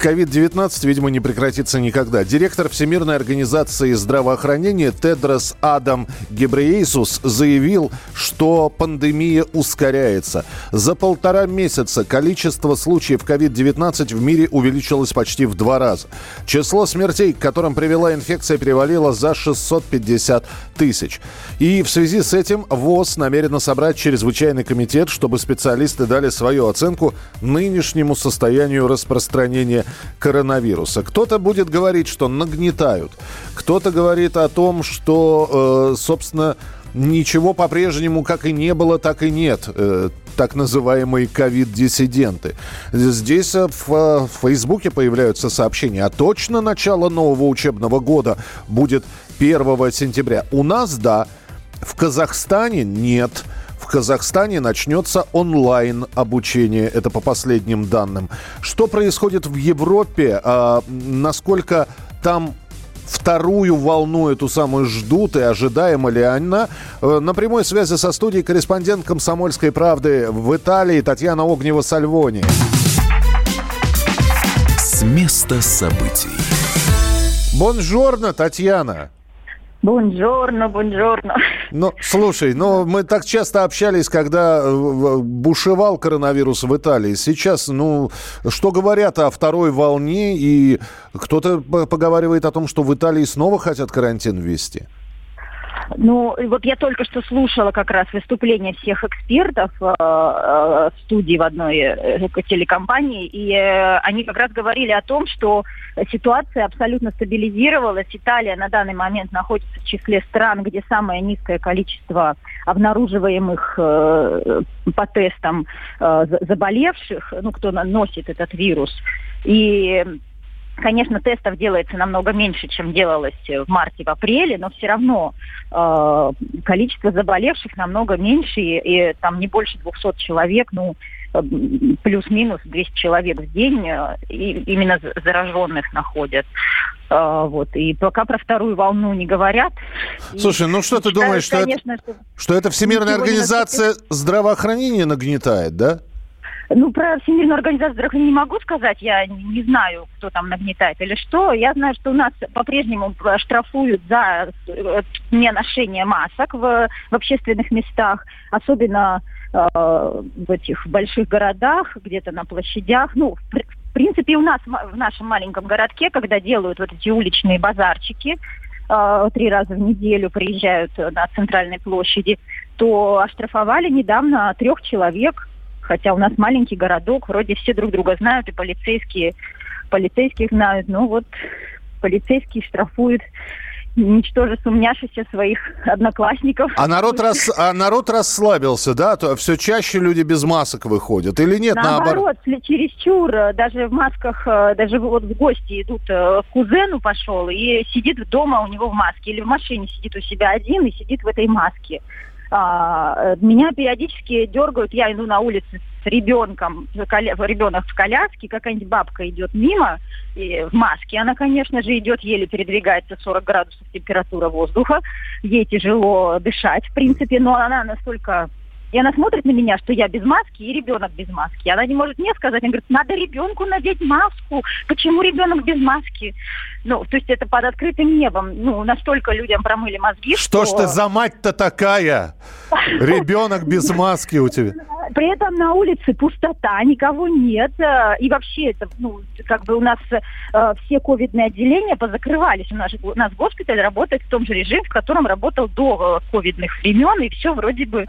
COVID-19, видимо, не прекратится никогда. Директор Всемирной организации здравоохранения Тедрос Адам Гебреейсус заявил, что пандемия ускоряется. За полтора месяца количество случаев COVID-19 в мире увеличилось почти в два раза. Число смертей, к которым привела инфекция, перевалило за 650 тысяч. И в связи с этим ВОЗ намерена собрать чрезвычайный комитет, чтобы специалисты дали свою оценку нынешнему состоянию распространения коронавируса. Кто-то будет говорить, что нагнетают. Кто-то говорит о том, что, э, собственно, ничего по-прежнему как и не было, так и нет. Э, так называемые ковид-диссиденты. Здесь э, в, Фейсбуке появляются сообщения. А точно начало нового учебного года будет 1 сентября? У нас, да. В Казахстане нет. В Казахстане начнется онлайн обучение, это по последним данным. Что происходит в Европе? А, насколько там вторую волну эту самую ждут и ожидаема ли она. Э, на прямой связи со студией корреспондент «Комсомольской правды» в Италии Татьяна Огнева-Сальвони. С места событий. Бонжорно, Татьяна. Бонжорно, бонжорно. Ну, слушай, ну мы так часто общались, когда э, бушевал коронавирус в Италии. Сейчас, ну, что говорят о второй волне, и кто-то поговаривает о том, что в Италии снова хотят карантин ввести. Ну, вот я только что слушала как раз выступление всех экспертов э, э, в студии в одной э, телекомпании, и они как раз говорили о том, что ситуация абсолютно стабилизировалась. Италия на данный момент находится в числе стран, где самое низкое количество обнаруживаемых по тестам заболевших, ну, кто носит этот вирус. И Конечно, тестов делается намного меньше, чем делалось в марте, в апреле, но все равно э, количество заболевших намного меньше, и, и там не больше 200 человек, ну, э, плюс-минус 200 человек в день э, и, именно зараженных находят. Э, вот. И пока про вторую волну не говорят. Слушай, ну что ты думаешь, что, конечно, это, что, что это Всемирная организация здравоохранения нагнетает, да? Ну, про Всемирную организацию здравоохранения не могу сказать. Я не знаю, кто там нагнетает или что. Я знаю, что у нас по-прежнему штрафуют за э, неношение масок в, в общественных местах. Особенно э, в этих больших городах, где-то на площадях. Ну, в, принципе, у нас в нашем маленьком городке, когда делают вот эти уличные базарчики, э, три раза в неделю приезжают на центральной площади, то оштрафовали недавно трех человек хотя у нас маленький городок, вроде все друг друга знают, и полицейские, полицейских знают, но вот полицейские штрафуют ничтоже сумняшися своих одноклассников. А народ, рас, а народ расслабился, да? То все чаще люди без масок выходят или нет? Наоборот, наоборот? чересчур. Даже в масках, э, даже вот в гости идут э, к кузену пошел и сидит дома у него в маске. Или в машине сидит у себя один и сидит в этой маске. А, меня периодически дергают, я иду на улице с ребенком, ребенок в коляске, какая-нибудь бабка идет мимо и в маске, она, конечно же, идет, еле передвигается 40 градусов температура воздуха, ей тяжело дышать, в принципе, но она настолько и она смотрит на меня, что я без маски и ребенок без маски. Она не может мне сказать, она говорит, надо ребенку надеть маску. Почему ребенок без маски? Ну, то есть это под открытым небом. Ну, настолько людям промыли мозги, что... Что ж ты за мать-то такая? Ребенок без маски у тебя. При этом на улице пустота, никого нет. Э, и вообще это, ну, как бы у нас э, все ковидные отделения позакрывались. У нас, у нас госпиталь работает в том же режиме, в котором работал до э, ковидных времен, и все вроде бы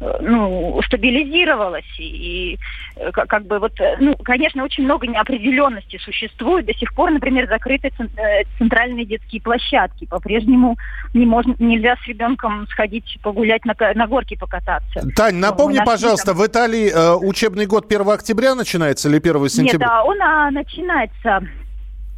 э, ну, стабилизировалось. И, и э, как бы вот, ну, конечно, очень много неопределенности существует. До сих пор, например, закрыты центральные детские площадки. По-прежнему не можно, нельзя с ребенком сходить погулять на, на горке покататься. Тань, напомни, ну, пожалуйста, в Италии э, учебный год 1 октября начинается или 1 сентября? Нет, а он а, начинается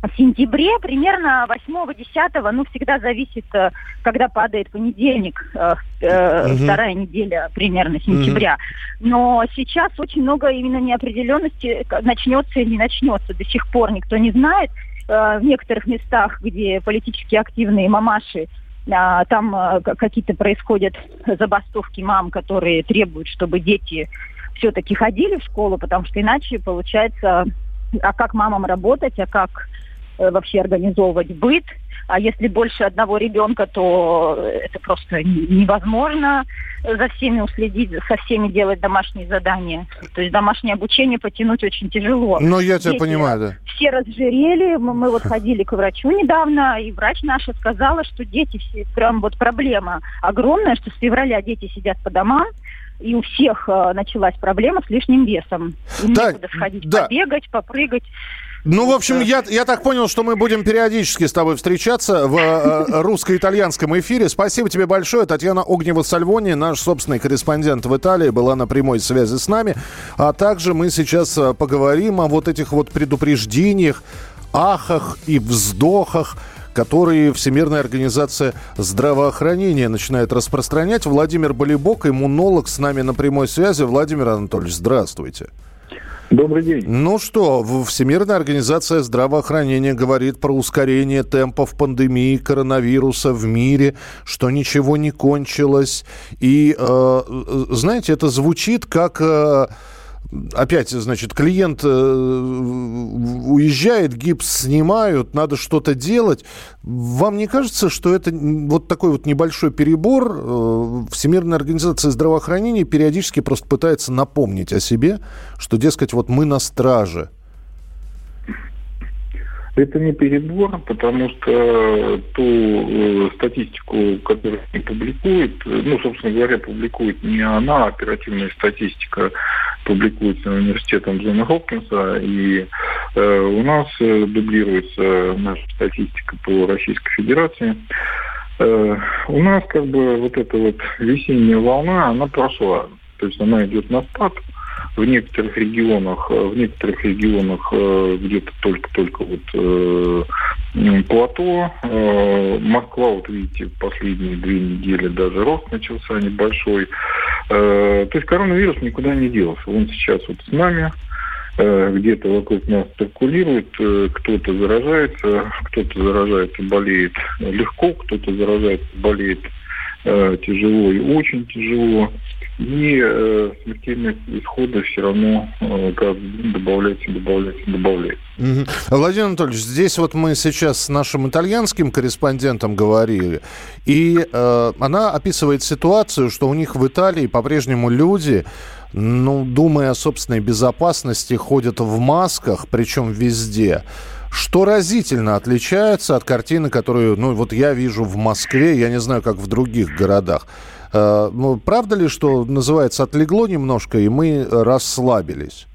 в сентябре, примерно 8-10, ну, всегда зависит, э, когда падает понедельник, э, э, угу. вторая неделя примерно сентября. Угу. Но сейчас очень много именно неопределенности, начнется или не начнется. До сих пор никто не знает. Э, в некоторых местах, где политически активные мамаши, э, там э, какие-то происходят забастовки мам, которые требуют, чтобы дети все-таки ходили в школу, потому что иначе получается, а как мамам работать, а как вообще организовывать быт. А если больше одного ребенка, то это просто невозможно за всеми уследить, со всеми делать домашние задания. То есть домашнее обучение потянуть очень тяжело. Ну, я тебя Дети понимаю, да. Все разжирели. Мы, мы вот ходили к врачу недавно, и врач наша сказала, что дети, все, прям вот проблема огромная, что с февраля дети сидят по домам, и у всех э, началась проблема с лишним весом. Им так, некуда сходить, да. побегать, попрыгать. Ну, в общем, я, я так понял, что мы будем периодически с тобой встречаться в э, русско-итальянском эфире. Спасибо тебе большое. Татьяна Огнева-Сальвони, наш собственный корреспондент в Италии, была на прямой связи с нами. А также мы сейчас э, поговорим о вот этих вот предупреждениях, ахах и вздохах, которые Всемирная организация здравоохранения начинает распространять. Владимир Болибок, иммунолог, с нами на прямой связи. Владимир Анатольевич, здравствуйте. Добрый день. Ну что, Всемирная организация здравоохранения говорит про ускорение темпов пандемии коронавируса в мире, что ничего не кончилось. И, э, знаете, это звучит как... Э, опять, значит, клиент э, уезжает, гипс снимают, надо что-то делать. Вам не кажется, что это вот такой вот небольшой перебор? Э, Всемирная организация здравоохранения периодически просто пытается напомнить о себе, что, дескать, вот мы на страже. Это не перебор, потому что ту э, статистику, которую они публикуют, ну, собственно говоря, публикует не она, а оперативная статистика публикуется университетом Джона Хопкинса, и э, у нас э, дублируется наша статистика по Российской Федерации. Э, у нас как бы вот эта вот весенняя волна, она прошла, то есть она идет на спад, в некоторых регионах, э, в некоторых регионах э, где-то только-только вот э, плато. Москва, вот видите, последние две недели даже рост начался небольшой. То есть коронавирус никуда не делся. Он сейчас вот с нами, где-то вокруг нас циркулирует, кто-то заражается, кто-то заражается, болеет легко, кто-то заражается, болеет тяжело и очень тяжело и э, смертельные исходы все равно э, добавляется, добавляется, добавляется. Угу. Владимир Анатольевич, здесь вот мы сейчас с нашим итальянским корреспондентом говорили, и э, она описывает ситуацию, что у них в Италии по-прежнему люди, ну, думая о собственной безопасности, ходят в масках, причем везде что разительно отличается от картины, которую, ну, вот я вижу в Москве, я не знаю, как в других городах. Э, ну, правда ли, что называется, отлегло немножко, и мы расслабились?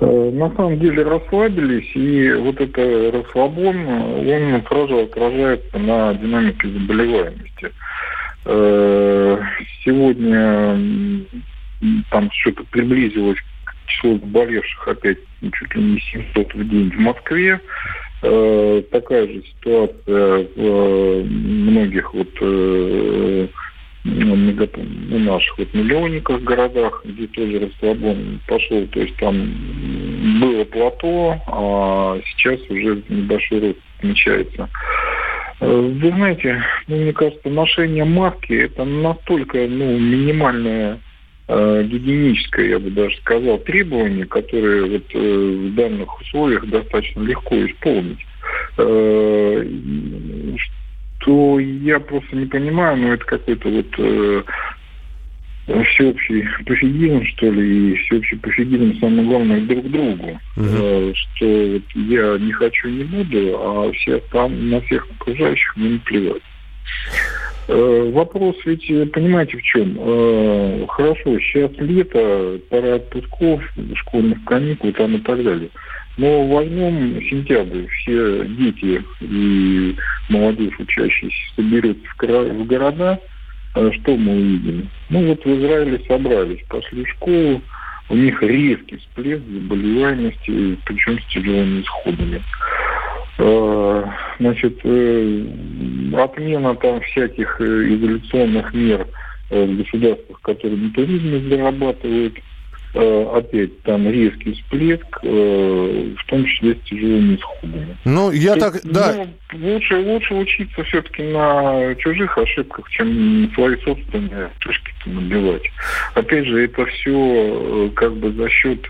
Э, на самом деле расслабились, и вот это расслабон, он сразу отражается на динамике заболеваемости. Э, сегодня там что-то приблизилось к числу болевших опять чуть ли не 700 в день в Москве. Э, такая же ситуация в э, многих вот э, ну, ну, наших вот миллионниках городах, где тоже расслабон пошел, то есть там было плато, а сейчас уже небольшой рост отмечается. Вы знаете, ну, мне кажется, ношение маски это настолько ну, минимальная э, гигиеническое, я бы даже сказал, требование, которое вот, э, в данных условиях достаточно легко исполнить. Э, что я просто не понимаю, но это какой-то вот э, всеобщий пофигизм, что ли, и всеобщий пофигизм, самое главное, друг другу. Uh-huh. Что вот я не хочу, не буду, а все там, на всех окружающих мне наплевать. Э, вопрос ведь, э, понимаете, в чем? Э, хорошо, сейчас лето, пора отпусков, школьных каникул там и так далее. Но возьмем сентябрь, все дети и молодежь учащиеся соберутся в города, что мы увидим? Ну вот в Израиле собрались, пошли в школу, у них резкий всплеск заболеваемости, причем с тяжелыми исходами. Э, значит, э, отмена там всяких э, изоляционных мер в государствах, которые туризм зарабатывают – Э, опять там резкий всплеск, в том числе с тяжелыми исходами. Ну, я То так, есть, да. Ну, лучше, лучше учиться все-таки на чужих ошибках, чем свои собственные шишки набивать. Опять же, это все как бы за счет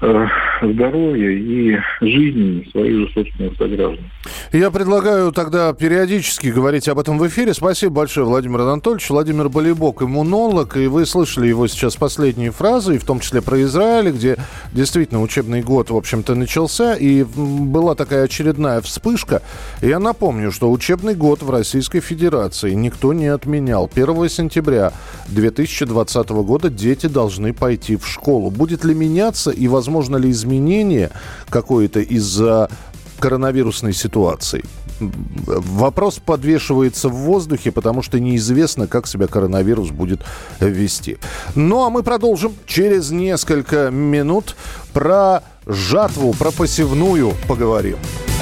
Э, здоровья и жизни своих же собственных сограждан. Я предлагаю тогда периодически говорить об этом в эфире. Спасибо большое, Владимир Анатольевич. Владимир Болейбок, иммунолог, и вы слышали его сейчас последние фразы, и в том числе про Израиль, где действительно учебный год, в общем-то, начался, и была такая очередная вспышка. Я напомню, что учебный год в Российской Федерации никто не отменял. 1 сентября 2020 года дети должны пойти в школу. Будет ли меняться и, возможно, возможно ли изменение какое-то из-за коронавирусной ситуации? Вопрос подвешивается в воздухе, потому что неизвестно, как себя коронавирус будет вести. Ну а мы продолжим через несколько минут про жатву, про посевную поговорим.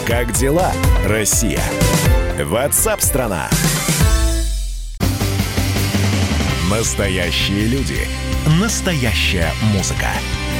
Как дела, Россия? Ватсап-страна! Настоящие люди. Настоящая музыка.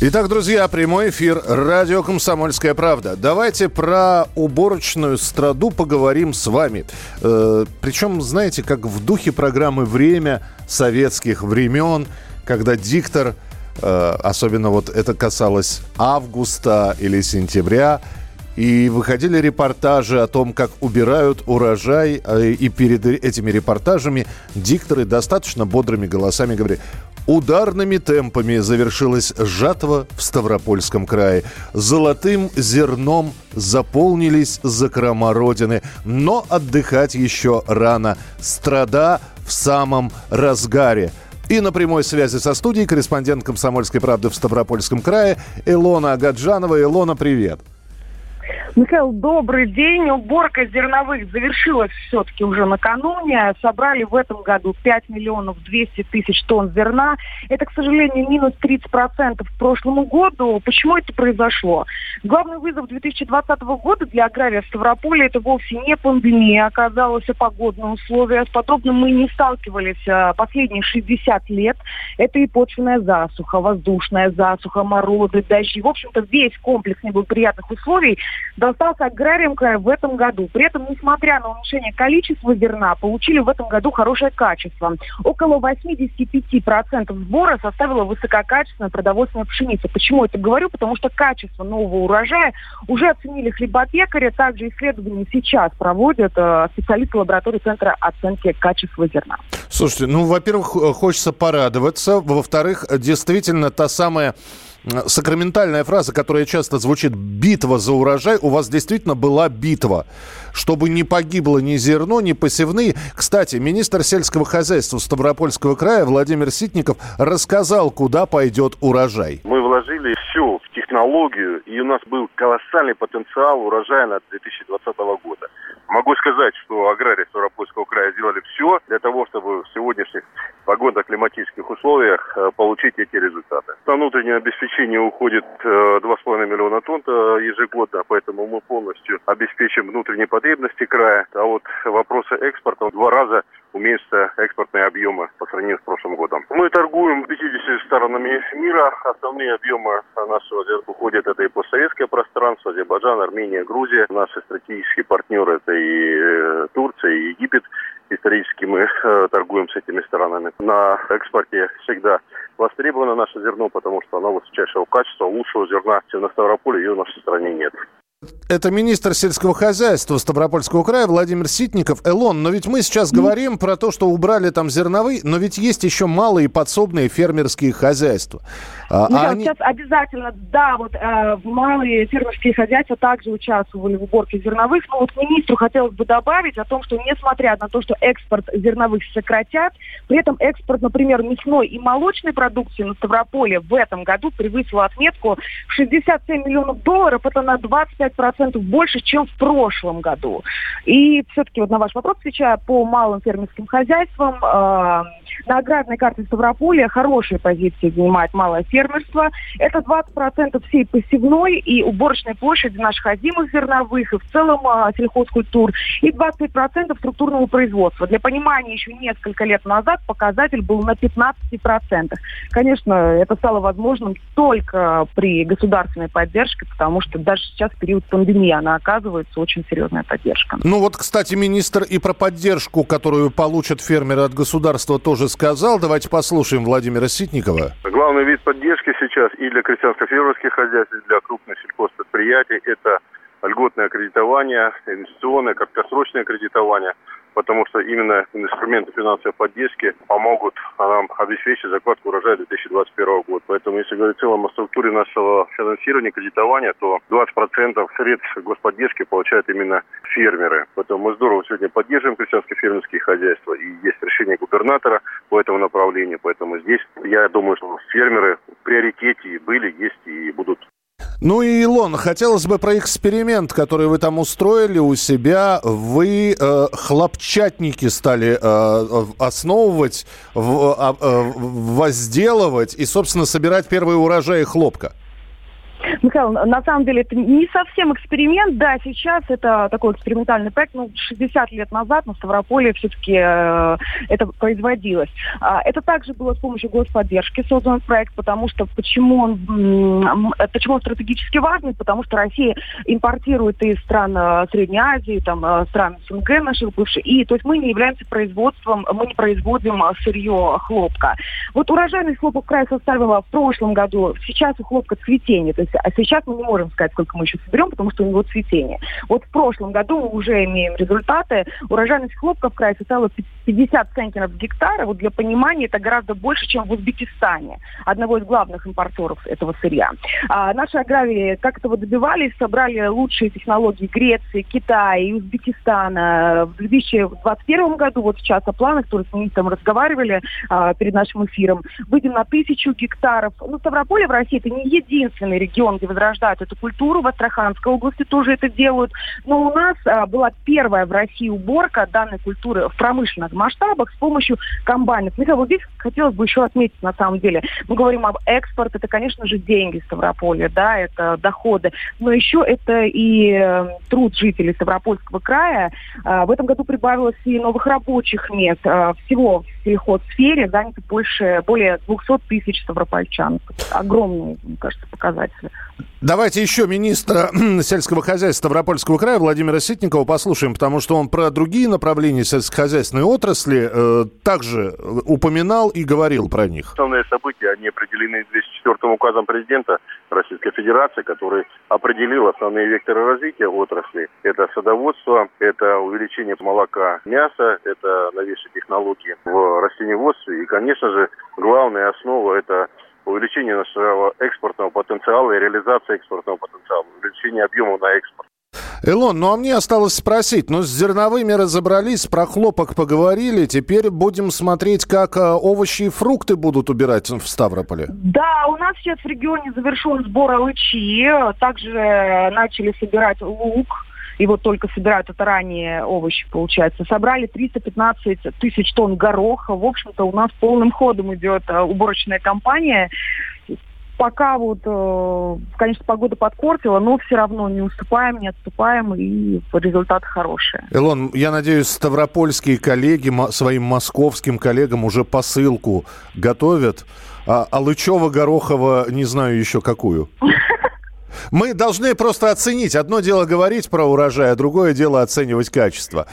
Итак, друзья, прямой эфир. Радио «Комсомольская правда». Давайте про уборочную страду поговорим с вами. Э, причем, знаете, как в духе программы «Время» советских времен, когда диктор, э, особенно вот это касалось августа или сентября, и выходили репортажи о том, как убирают урожай. Э, и перед этими репортажами дикторы достаточно бодрыми голосами говорили, Ударными темпами завершилась жатва в Ставропольском крае. Золотым зерном заполнились закрома Родины. Но отдыхать еще рано. Страда в самом разгаре. И на прямой связи со студией корреспондент «Комсомольской правды» в Ставропольском крае Илона Агаджанова. Илона, привет. Привет. Михаил, добрый день. Уборка зерновых завершилась все-таки уже накануне. Собрали в этом году 5 миллионов 200 тысяч тонн зерна. Это, к сожалению, минус 30% к прошлому году. Почему это произошло? Главный вызов 2020 года для агрария Ставрополя это вовсе не пандемия, оказалось, а погодные условия. С подобным мы не сталкивались а, последние 60 лет. Это и почвенная засуха, воздушная засуха, мороды, дожди. В общем-то, весь комплекс неблагоприятных условий достался аграриям края в этом году. При этом, несмотря на уменьшение количества зерна, получили в этом году хорошее качество. Около 85% сбора составила высококачественная продовольственная пшеница. Почему это говорю? Потому что качество нового урожая уже оценили хлебопекари. Также исследования сейчас проводят э, специалисты лаборатории Центра оценки качества зерна. Слушайте, ну, во-первых, хочется порадоваться. Во-вторых, действительно, та самая сакраментальная фраза, которая часто звучит «битва за урожай», у вас действительно была битва, чтобы не погибло ни зерно, ни посевные. Кстати, министр сельского хозяйства Ставропольского края Владимир Ситников рассказал, куда пойдет урожай. Мы вложили все в технологию, и у нас был колоссальный потенциал урожая на 2020 года. Могу сказать, что аграрии Ставропольского края сделали все для того, чтобы в сегодняшних погодно-климатических условиях э, получить эти результаты. На внутреннее обеспечение уходит 2,5 э, миллиона тонн э, ежегодно, поэтому мы полностью обеспечим внутренние потребности края. А вот вопросы экспорта в два раза уменьшатся экспортные объемы по сравнению с прошлым годом. Мы торгуем 50 сторонами мира. Основные объемы нашего уходят это и постсоветское пространство, Азербайджан, Армения, Грузия. Наши стратегические партнеры это и Турция, и Египет исторически мы э, торгуем с этими странами. На экспорте всегда востребовано наше зерно, потому что оно высочайшего качества, лучшего зерна, чем на Ставрополе, ее в нашей стране нет. Это министр сельского хозяйства Ставропольского края Владимир Ситников. Элон, но ведь мы сейчас говорим про то, что убрали там зерновые, но ведь есть еще малые подсобные фермерские хозяйства. А, ну, а они... Сейчас обязательно, да, вот э, малые фермерские хозяйства также участвовали в уборке зерновых. Но вот министру хотелось бы добавить о том, что несмотря на то, что экспорт зерновых сократят, при этом экспорт, например, мясной и молочной продукции на Ставрополе в этом году превысил отметку в 67 миллионов долларов. Это на 25% процентов больше, чем в прошлом году. И все-таки вот на ваш вопрос отвечая, по малым фермерским хозяйствам э, на аграрной карте Ставрополя хорошие позиции занимает малое фермерство. Это 20% всей посевной и уборочной площади наших озимых зерновых и в целом э, сельхозкультур. И 20% структурного производства. Для понимания, еще несколько лет назад показатель был на 15%. Конечно, это стало возможным только при государственной поддержке, потому что даже сейчас период пандемии пандемии, она оказывается очень серьезная поддержка. Ну вот, кстати, министр и про поддержку, которую получат фермеры от государства, тоже сказал. Давайте послушаем Владимира Ситникова. Главный вид поддержки сейчас и для крестьянско-фермерских хозяйств, и для крупных сельхозпредприятий – это льготное кредитование, инвестиционное, краткосрочное кредитование – потому что именно инструменты финансовой поддержки помогут нам обеспечить закладку урожая 2021 года. Поэтому, если говорить в целом о структуре нашего финансирования, кредитования, то 20% средств господдержки получают именно фермеры. Поэтому мы здорово сегодня поддерживаем крестьянско-фермерские хозяйства, и есть решение губернатора по этому направлению. Поэтому здесь, я думаю, что фермеры в приоритете были, есть и будут ну и, Илон, хотелось бы про эксперимент, который вы там устроили у себя. Вы э, хлопчатники стали э, основывать, в, э, э, возделывать и, собственно, собирать первые урожаи хлопка. Михаил, на самом деле это не совсем эксперимент. Да, сейчас это такой экспериментальный проект. Ну, 60 лет назад на Ставрополе все-таки э, это производилось. А, это также было с помощью господдержки создан проект, потому что почему он, почему он стратегически важный? Потому что Россия импортирует из стран э, Средней Азии, там, э, стран СНГ наших бывших, и то есть мы не являемся производством, мы не производим э, сырье хлопка. Вот урожайность хлопка в крае составила в прошлом году, сейчас у хлопка цветение, то есть а сейчас мы не можем сказать, сколько мы еще соберем, потому что у него цветение. Вот в прошлом году мы уже имеем результаты. Урожайность хлопка в крае составила 50 центнеров в гектар. Вот для понимания это гораздо больше, чем в Узбекистане, одного из главных импортеров этого сырья. А наши аграрии как этого добивались, собрали лучшие технологии Греции, Китая и Узбекистана. В 2021 году, вот сейчас о планах, которые с министром разговаривали а, перед нашим эфиром, выйдем на тысячу гектаров. Ну, Ставрополе в России это не единственный регион, где возрождают эту культуру. В Астраханской области тоже это делают. Но у нас а, была первая в России уборка данной культуры в промышленных масштабах с помощью комбайнов. Михаил, здесь хотелось бы еще отметить, на самом деле, мы говорим об экспорт, это, конечно же, деньги Ставрополья, да, это доходы, но еще это и э, труд жителей Ставропольского края. Э, в этом году прибавилось и новых рабочих мест. Э, всего в сельхозсфере занято больше, более 200 тысяч ставропольчан. Огромные, мне кажется, показатели. Давайте еще министра сельского хозяйства Ставропольского края Владимира Ситникова послушаем, потому что он про другие направления сельскохозяйственной отрасли э, также упоминал и говорил про них. Основные события, они определены 204 указом президента Российской Федерации, который определил основные векторы развития отрасли. Это садоводство, это увеличение молока, мяса, это новейшие технологии в растениеводстве. И, конечно же, главная основа – это увеличение нашего экспортного потенциала и реализация экспортного потенциала, увеличение объема на экспорт. Илон, ну а мне осталось спросить, ну с зерновыми разобрались, про хлопок поговорили, теперь будем смотреть, как э, овощи и фрукты будут убирать в Ставрополе. Да, у нас сейчас в регионе завершен сбор алычи, также начали собирать лук, и вот только собирают это ранее овощи, получается. Собрали 315 тысяч тонн гороха. В общем-то, у нас полным ходом идет э, уборочная кампания. Пока вот, э, конечно, погода подкортила, но все равно не уступаем, не отступаем, и результаты хорошие. Илон, я надеюсь, ставропольские коллеги своим московским коллегам уже посылку готовят. А Алычева-Горохова не знаю еще какую. Мы должны просто оценить. Одно дело говорить про урожай, а другое дело оценивать качество.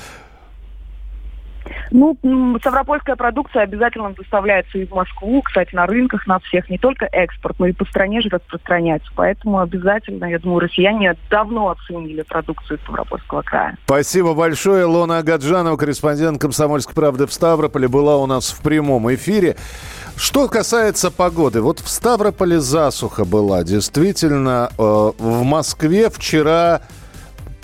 Ну, ставропольская продукция обязательно доставляется и в Москву. Кстати, на рынках нас всех не только экспорт, но и по стране же распространяется. Поэтому обязательно, я думаю, россияне давно оценили продукцию Ставропольского края. Спасибо большое. Лона Агаджанова, корреспондент «Комсомольской правды» в Ставрополе, была у нас в прямом эфире. Что касается погоды, вот в Ставрополе засуха была. Действительно, э, в Москве вчера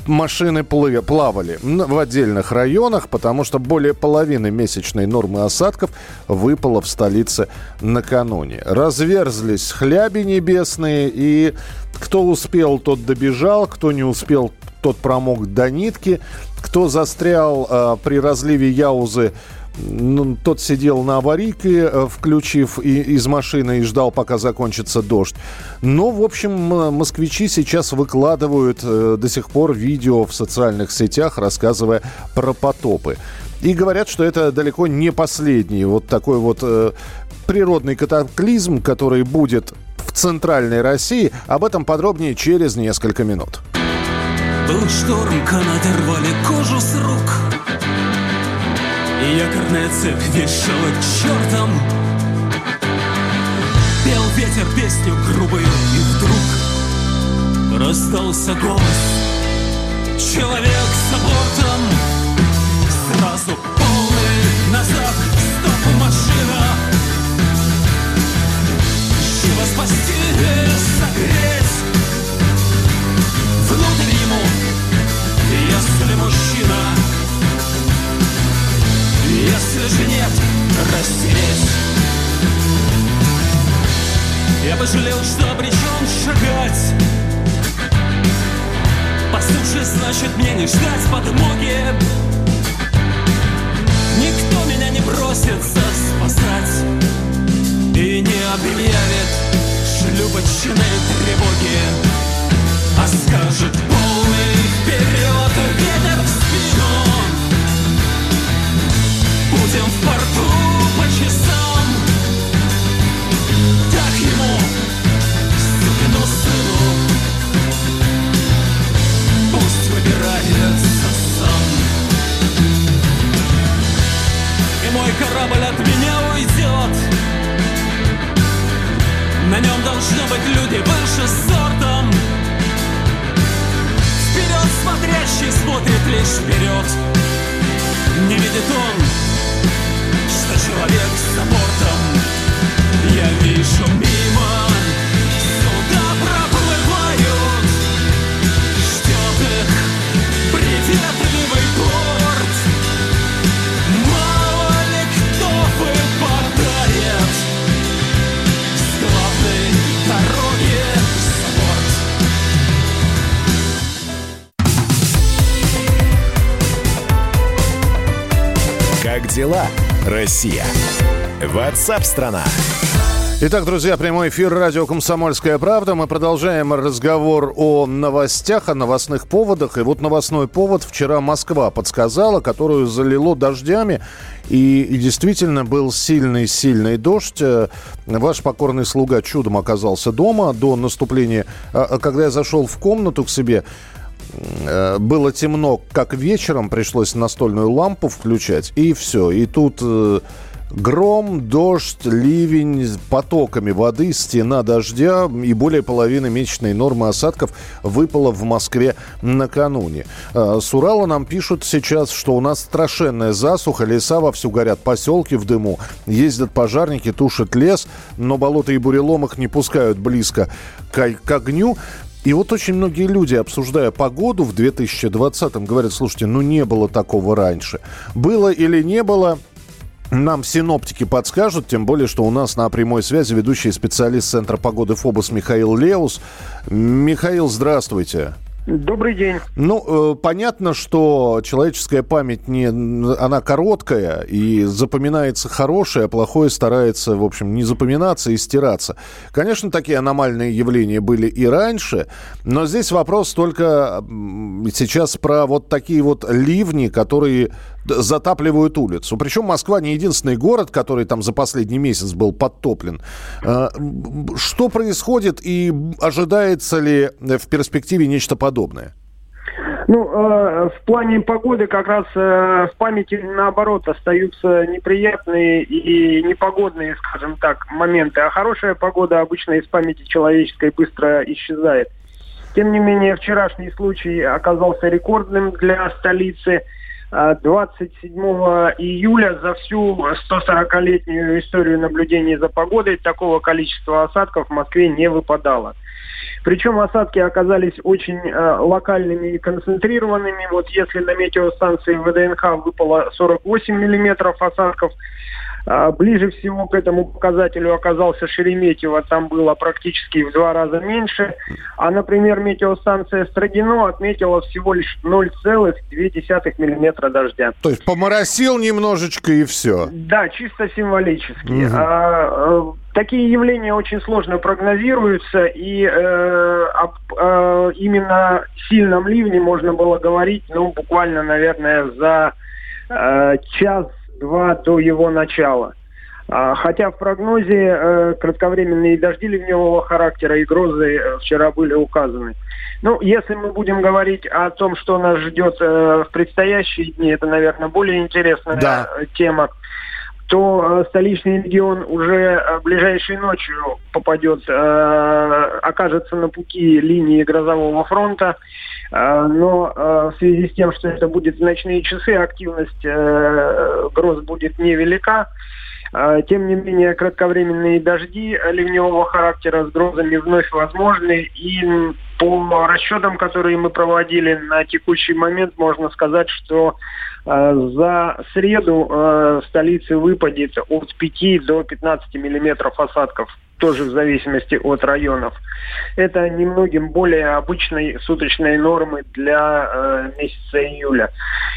машины плавали в отдельных районах, потому что более половины месячной нормы осадков выпало в столице накануне. Разверзлись хляби небесные, и кто успел, тот добежал, кто не успел, тот промок до нитки, кто застрял э, при разливе Яузы тот сидел на аварийке, э, включив и, из машины и ждал, пока закончится дождь. Но, в общем, москвичи сейчас выкладывают э, до сих пор видео в социальных сетях, рассказывая про потопы. И говорят, что это далеко не последний вот такой вот э, природный катаклизм, который будет в центральной России. Об этом подробнее через несколько минут. Был шторм, канаты рвали кожу с рук и якорная цепь вешала чертом Пел ветер песню грубую И вдруг раздался голос. Человек за бортом Сразу полный назад. Стоп, машина. Живо спасти, согреть. Внутрь ему Если мужчина если же нет, растереть Я бы жалел, что обречен шагать. По значит мне не ждать подмоги Россия. Ватсап-страна! Итак, друзья, прямой эфир радио «Комсомольская правда». Мы продолжаем разговор о новостях, о новостных поводах. И вот новостной повод вчера Москва подсказала, которую залило дождями. И, и действительно был сильный-сильный дождь. Э, ваш покорный слуга чудом оказался дома до наступления. А, а когда я зашел в комнату к себе, было темно, как вечером, пришлось настольную лампу включать, и все. И тут э, гром, дождь, ливень, потоками воды, стена дождя и более половины месячной нормы осадков выпало в Москве накануне. Э, с Урала нам пишут сейчас, что у нас страшенная засуха, леса вовсю горят, поселки в дыму, ездят пожарники, тушат лес, но болота и бурелом их не пускают близко к, к огню. И вот очень многие люди, обсуждая погоду в 2020-м, говорят, слушайте, ну не было такого раньше. Было или не было, нам синоптики подскажут, тем более, что у нас на прямой связи ведущий специалист Центра погоды ФОБОС Михаил Леус. Михаил, здравствуйте. Добрый день. Ну, э, понятно, что человеческая память не, она короткая и запоминается хорошее, а плохое старается, в общем, не запоминаться и стираться. Конечно, такие аномальные явления были и раньше, но здесь вопрос только сейчас про вот такие вот ливни, которые затапливают улицу. Причем Москва не единственный город, который там за последний месяц был подтоплен. А, что происходит и ожидается ли в перспективе нечто подобное? Ну, э, в плане погоды как раз э, в памяти наоборот остаются неприятные и непогодные, скажем так, моменты. А хорошая погода обычно из памяти человеческой быстро исчезает. Тем не менее, вчерашний случай оказался рекордным для столицы. 27 э, июля за всю 140-летнюю историю наблюдений за погодой такого количества осадков в Москве не выпадало. Причем осадки оказались очень э, локальными и концентрированными. Вот если на метеостанции ВДНХ выпало 48 миллиметров осадков, ближе всего к этому показателю оказался Шереметьево, там было практически в два раза меньше. А, например, метеостанция Строгино отметила всего лишь 0,2 миллиметра дождя. То есть поморосил немножечко и все? Да, чисто символически. Угу. А, Такие явления очень сложно прогнозируются, и э, об э, именно сильном ливне можно было говорить, ну, буквально, наверное, за э, час-два до его начала. А, хотя в прогнозе э, кратковременные дожди ливневого характера и грозы э, вчера были указаны. Ну, если мы будем говорить о том, что нас ждет э, в предстоящие дни, это, наверное, более интересная да. тема то столичный регион уже ближайшей ночью попадет, окажется на пути линии грозового фронта. Э, но э, в связи с тем, что это будет ночные часы, активность э, гроз будет невелика. Тем не менее, кратковременные дожди ливневого характера с грозами вновь возможны. И по расчетам, которые мы проводили на текущий момент, можно сказать, что за среду в столице выпадет от 5 до 15 миллиметров осадков тоже в зависимости от районов. Это немногим более обычной суточной нормы для э, месяца июля.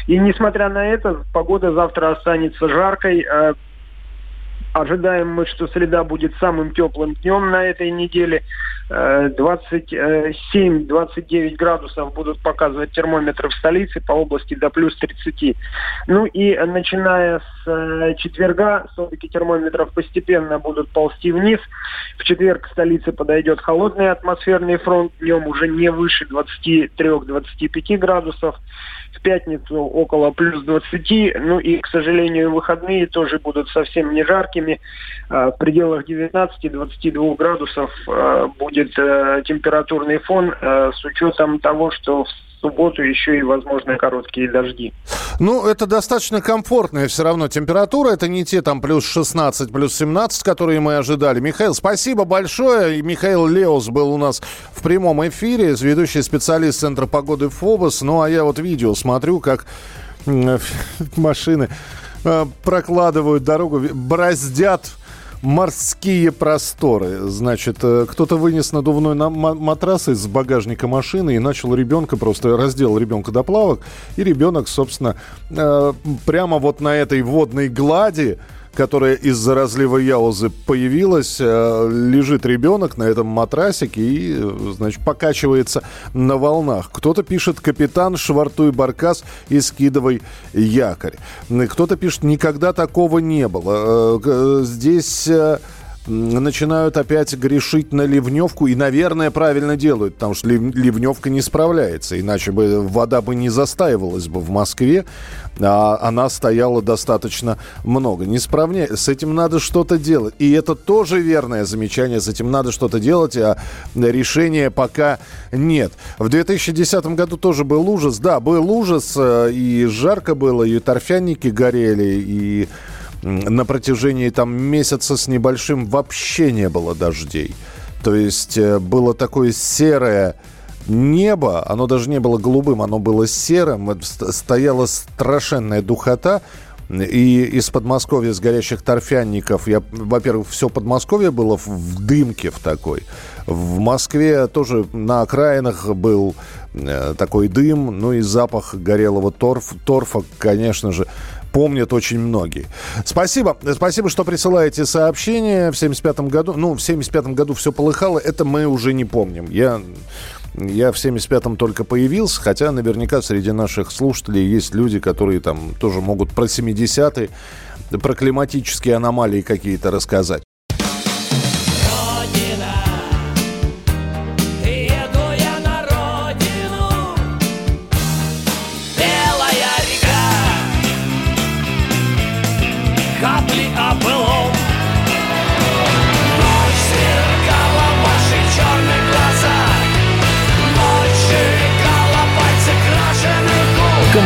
И несмотря на это, погода завтра останется жаркой. Э, Ожидаем мы, что среда будет самым теплым днем на этой неделе. 27-29 градусов будут показывать термометры в столице, по области до плюс 30. Ну и начиная с э, четверга, все-таки термометров постепенно будут ползти вниз. В четверг к столице подойдет холодный атмосферный фронт, днем уже не выше 23-25 градусов в пятницу около плюс 20, ну и, к сожалению, выходные тоже будут совсем не жаркими. А, в пределах 19-22 градусов а, будет э, температурный фон э, с учетом того, что в субботу еще и, возможно, короткие дожди. Ну, это достаточно комфортная все равно температура. Это не те там плюс 16, плюс 17, которые мы ожидали. Михаил, спасибо большое. Михаил Леус был у нас в прямом эфире, ведущий специалист Центра погоды ФОБОС. Ну, а я вот видео смотрю, как машины прокладывают дорогу, бороздят морские просторы. Значит, э, кто-то вынес надувной матрас из багажника машины и начал ребенка, просто раздел ребенка до плавок, и ребенок, собственно, э, прямо вот на этой водной глади которая из-за разлива Яузы появилась. Э, лежит ребенок на этом матрасике и, значит, покачивается на волнах. Кто-то пишет «Капитан, швартуй баркас и скидывай якорь». Кто-то пишет «Никогда такого не было». Э, здесь э, начинают опять грешить на ливневку и, наверное, правильно делают, потому что ливневка не справляется, иначе бы вода бы не застаивалась бы в Москве, а она стояла достаточно много. Не справня... С этим надо что-то делать. И это тоже верное замечание, с этим надо что-то делать, а решения пока нет. В 2010 году тоже был ужас. Да, был ужас, э, и жарко было, и торфяники горели, и на протяжении там месяца с небольшим вообще не было дождей. То есть э, было такое серое небо, оно даже не было голубым, оно было серым, стояла страшенная духота. И из Подмосковья, с горящих торфянников, я, во-первых, все Подмосковье было в дымке в такой. В Москве тоже на окраинах был такой дым, ну и запах горелого торф, торфа, конечно же, помнят очень многие. Спасибо. Спасибо, что присылаете сообщения. В 75 году, ну, в 75 году все полыхало, это мы уже не помним. Я я в 75-м только появился, хотя наверняка среди наших слушателей есть люди, которые там тоже могут про 70-е, про климатические аномалии какие-то рассказать.